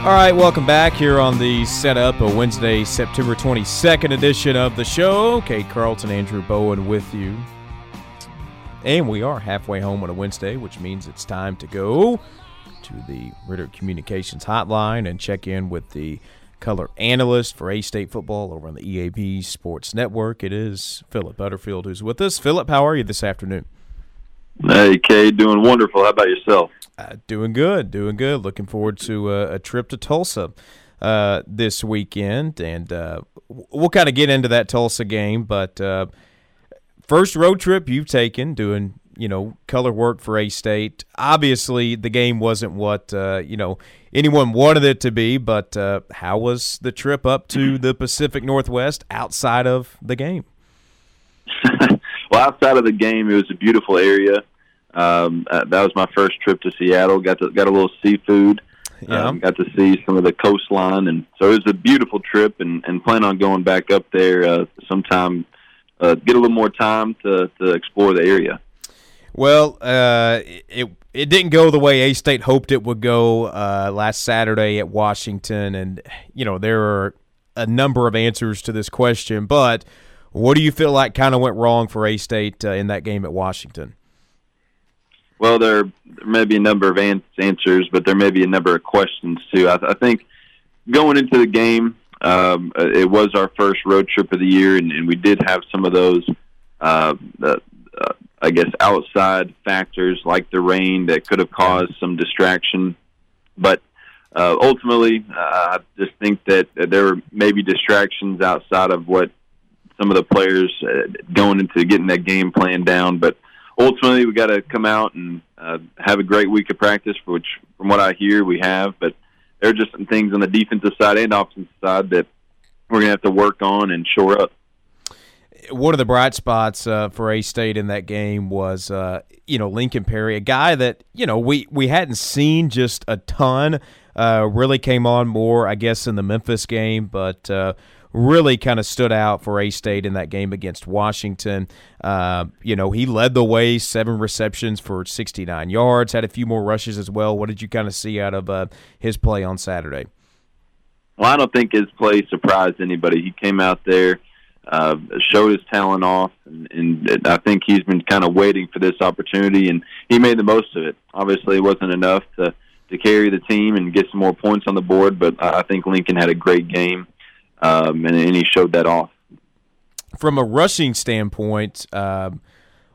All right, welcome back here on the setup, a Wednesday, September 22nd edition of the show. Cade Carlton, Andrew Bowen with you. And we are halfway home on a Wednesday, which means it's time to go to the Ritter Communications hotline and check in with the color analyst for A State football over on the EAB Sports Network. It is Phillip Butterfield who's with us. Phillip, how are you this afternoon? Hey, Cade, doing wonderful. How about yourself? Uh, doing good, doing good. Looking forward to uh, a trip to Tulsa uh, this weekend, and uh, we'll kind of get into that Tulsa game. But uh, first road trip you've taken, doing you know color work for A State. Obviously, the game wasn't what uh, you know anyone wanted it to be. But how was the trip up to the Pacific Northwest outside of the game? well, outside of the game, it was a beautiful area. Um, uh, that was my first trip to Seattle. Got to got a little seafood. Yeah. Um, got to see some of the coastline, and so it was a beautiful trip. And, and plan on going back up there uh, sometime. Uh, get a little more time to to explore the area. Well, uh, it it didn't go the way A State hoped it would go uh, last Saturday at Washington, and you know there are a number of answers to this question, but what do you feel like kind of went wrong for A State uh, in that game at Washington? Well, there, there may be a number of answers, but there may be a number of questions too. I, I think going into the game, um, it was our first road trip of the year, and, and we did have some of those, uh, uh, I guess, outside factors like the rain that could have caused some distraction. But uh, ultimately, uh, I just think that there were maybe distractions outside of what some of the players uh, going into getting that game plan down, but ultimately we got to come out and uh, have a great week of practice, which from what I hear we have. But there are just some things on the defensive side and offensive side that we're gonna have to work on and shore up. One of the bright spots uh, for A State in that game was, uh, you know, Lincoln Perry, a guy that you know we we hadn't seen just a ton. Uh, really came on more, I guess, in the Memphis game, but uh, really kind of stood out for A State in that game against Washington. Uh, you know, he led the way, seven receptions for 69 yards, had a few more rushes as well. What did you kind of see out of uh, his play on Saturday? Well, I don't think his play surprised anybody. He came out there, uh, showed his talent off, and, and I think he's been kind of waiting for this opportunity, and he made the most of it. Obviously, it wasn't enough to to carry the team and get some more points on the board, but I think Lincoln had a great game um, and, and, he showed that off. From a rushing standpoint, um,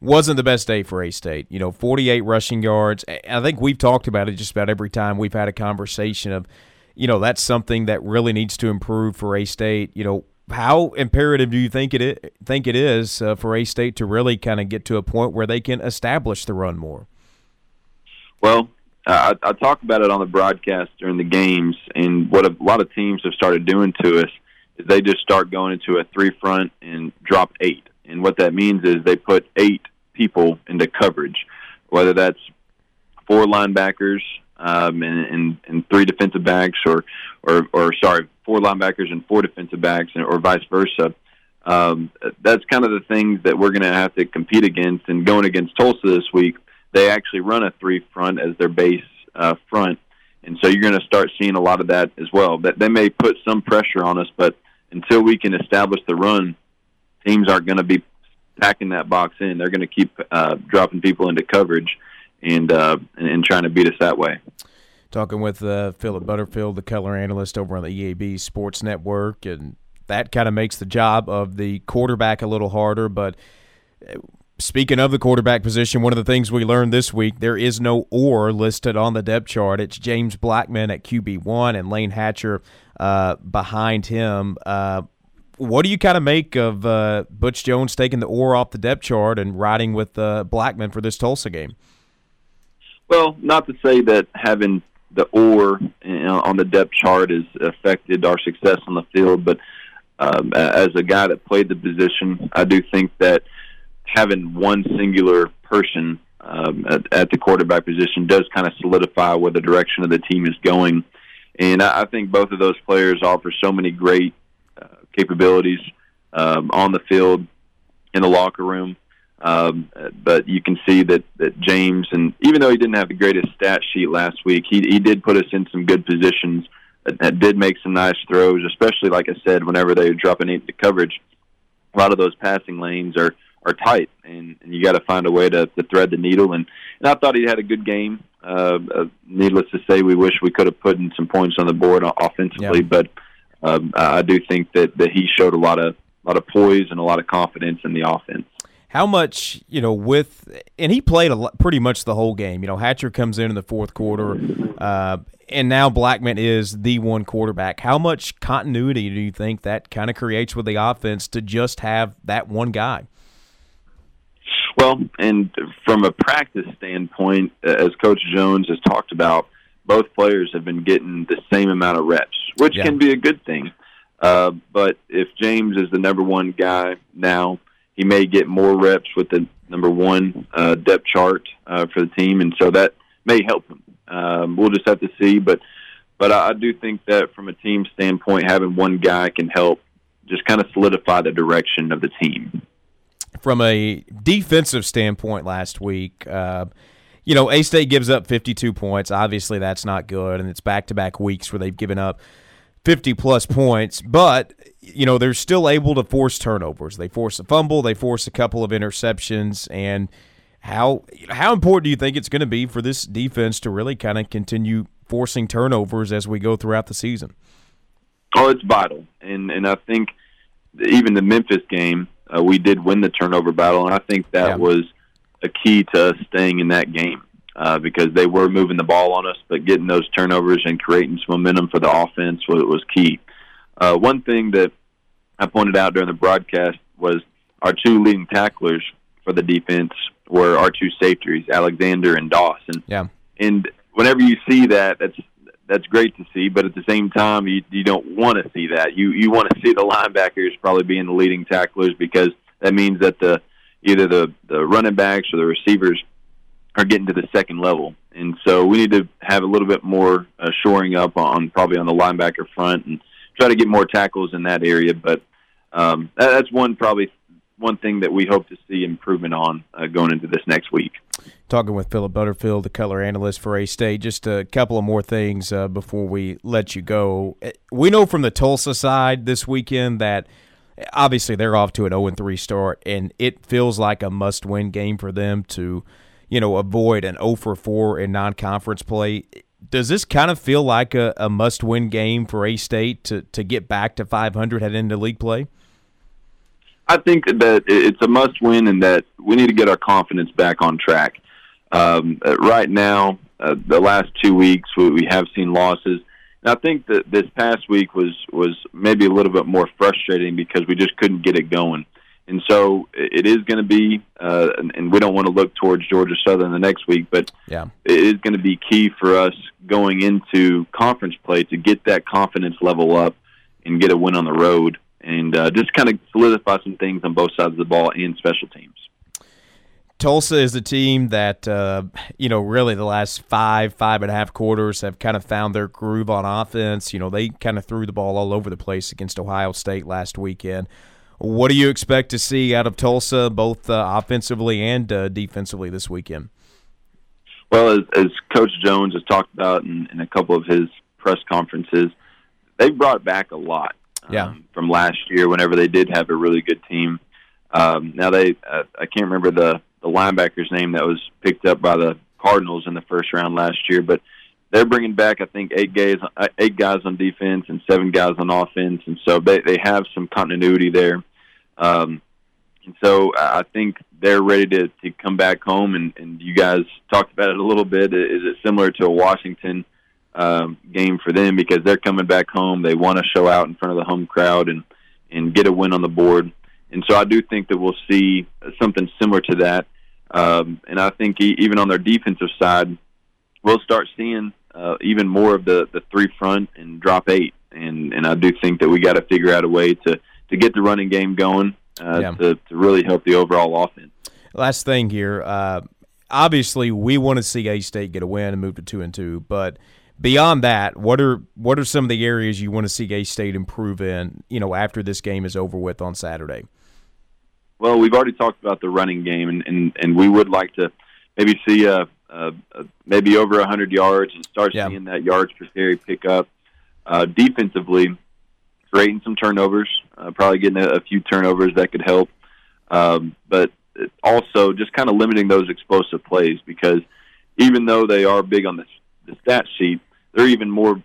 wasn't the best day for A State. You know, 48 rushing yards. I think we've talked about it just about every time we've had a conversation of, you know, that's something that really needs to improve for A State. You know, how imperative do you think it is, think it is uh, for A State to really kind of get to a point where they can establish the run more? Well, I, I talk about it on the broadcast during the games, and what a lot of teams have started doing to us they just start going into a three front and drop eight. And what that means is they put eight people into coverage, whether that's four linebackers um, and, and, and three defensive backs, or, or, or sorry, four linebackers and four defensive backs, or vice versa. Um, that's kind of the things that we're going to have to compete against. And going against Tulsa this week, they actually run a three front as their base uh, front. And so you're going to start seeing a lot of that as well. That they may put some pressure on us, but until we can establish the run, teams aren't going to be packing that box in. They're going to keep uh, dropping people into coverage and, uh, and, and trying to beat us that way. Talking with uh, Phillip Butterfield, the color analyst over on the EAB Sports Network, and that kind of makes the job of the quarterback a little harder. But speaking of the quarterback position, one of the things we learned this week, there is no or listed on the depth chart. It's James Blackman at QB one and Layne Hatcher uh, behind him. Uh, what do you kind of make of uh, Butch Jones taking the or off the depth chart and riding with uh, Blackman for this Tulsa game? Well, not to say that having the or on the depth chart has affected our success on the field, but um, as a guy that played the position, I do think that having one singular person um, at, at the quarterback position does kind of solidify where the direction of the team is going. And I, I think both of those players offer so many great uh, capabilities um, on the field, in the locker room. Um, but you can see that, that James, and even though he didn't have the greatest stat sheet last week, he, he did put us in some good positions that did make some nice throws, especially like I said, whenever they drop an eight into coverage. A lot of those passing lanes are are tight, and, and you got to find a way to, to thread the needle. And, and I thought he had a good game. Uh, uh, needless to say, we wish we could have put in some points on the board offensively, yeah. but um, I do think that, that he showed a lot of a lot of poise and a lot of confidence in the offense. How much, you know, with and he played a lot, pretty much the whole game. You know, Hatcher comes in in the fourth quarter, uh, and now Blackman is the one quarterback. How much continuity do you think that kind of creates with the offense to just have that one guy? Well, and from a practice standpoint, as Coach Jones has talked about, both players have been getting the same amount of reps, which yeah. can be a good thing. Uh, but if James is the number one guy now, he may get more reps with the number one uh, depth chart uh, for the team, and so that may help him. Um, we'll just have to see, but but I, I do think that from a team standpoint, having one guy can help just kind of solidify the direction of the team. From a defensive standpoint, last week. Uh, you know, A State gives up 52 points. Obviously, that's not good, and it's back to back weeks where they've given up 50 plus points. But, you know, they're still able to force turnovers. They force a fumble, they force a couple of interceptions. And how, how important do you think it's going to be for this defense to really kind of continue forcing turnovers as we go throughout the season? Oh, it's vital. And, and I think even the Memphis game, uh, we did win the turnover battle. And I think that yeah. was a key to us staying in that game uh, because they were moving the ball on us, but getting those turnovers and creating some momentum for the offense was, was key. Uh, one thing that I pointed out during the broadcast was our two leading tacklers for the defense were our two safeties, Alexander and Dawson. Yeah. And whenever you see that, that's that's great to see, but at the same time, you you don't want to see that. You you want to see the linebackers probably being the leading tacklers because that means that the either the the running backs or the receivers are getting to the second level. And so we need to have a little bit more uh, shoring up on probably on the linebacker front and try to get more tackles in that area. But um, that, that's one probably one thing that we hope to see improvement on uh, going into this next week. Talking with Phillip Butterfield, the color analyst for A State. Just a couple of more things uh, before we let you go. We know from the Tulsa side this weekend that obviously they're off to an 0 3 start, and it feels like a must win game for them to, you know, avoid an 0 for 4 in non conference play. Does this kind of feel like a, a must win game for A State to, to get back to 500 heading into league play? I think that it's a must win and that we need to get our confidence back on track. Um, right now, uh, the last two weeks, we, we have seen losses and I think that this past week was was maybe a little bit more frustrating because we just couldn't get it going. And so it is going to be, uh, and, and we don't want to look towards Georgia Southern the next week, but yeah. it is going to be key for us going into conference play to get that confidence level up and get a win on the road and uh, just kind of solidify some things on both sides of the ball and special teams. Tulsa is a team that, uh, you know, really the last five, five and a half quarters have kind of found their groove on offense. You know, they kind of threw the ball all over the place against Ohio State last weekend. What do you expect to see out of Tulsa, both uh, offensively and uh, defensively, this weekend? Well, as, as, Coach Jones has talked about in, in, a couple of his press conferences, they brought back a lot um, yeah. from last year whenever they did have a really good team. Um, now they, uh, I can't remember the the linebacker's name that was picked up by the Cardinals in the first round last year, but they're bringing back I think eight guys uh, eight guys on defense and seven guys on offense, and so they they have some continuity there. Um, and so I think they're ready to, to come back home. And, and you guys talked about it a little bit. Is it similar to a Washington um, game for them because they're coming back home? They want to show out in front of the home crowd and and get a win on the board. And so I do think that we'll see something similar to that. Um, and I think even on their defensive side, we'll start seeing uh, even more of the, the three front and drop eight. And, and I do think that we got to figure out a way to, to get the running game going uh, yeah. to, to really help the overall offense. Last thing here. Uh, obviously, we want to see A State get a win and move to two and two, but beyond that, what are what are some of the areas you want to see A State improve in? You know, after this game is over with on Saturday. Well, we've already talked about the running game, and and, and we would like to maybe see a, a, a maybe over a hundred yards and start yeah. seeing that yards per carry pick up. Uh, defensively, creating some turnovers, uh, probably getting a, a few turnovers that could help. Um, but also just kind of limiting those explosive plays because even though they are big on the, the stat sheet, they're even more,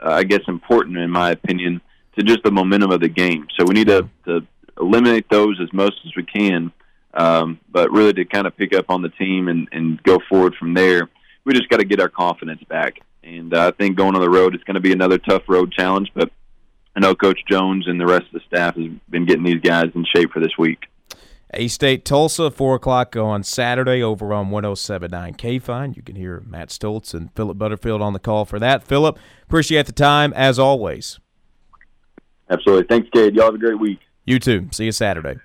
uh, I guess, important in my opinion to just the momentum of the game. So we need to, to eliminate those as most as we can, um, but really to kind of pick up on the team and, and go forward from there. We just got to get our confidence back. And uh, I think going on the road, it's going to be another tough road challenge, but I know Coach Jones and the rest of the staff has been getting these guys in shape for this week. A State Tulsa, 4 o'clock on Saturday over on 1079 KFIN. You can hear Matt Stoltz and Phillip Butterfield on the call for that. Phillip, appreciate the time as always. Absolutely. Thanks, Cade. Y'all have a great week. You too. See you Saturday.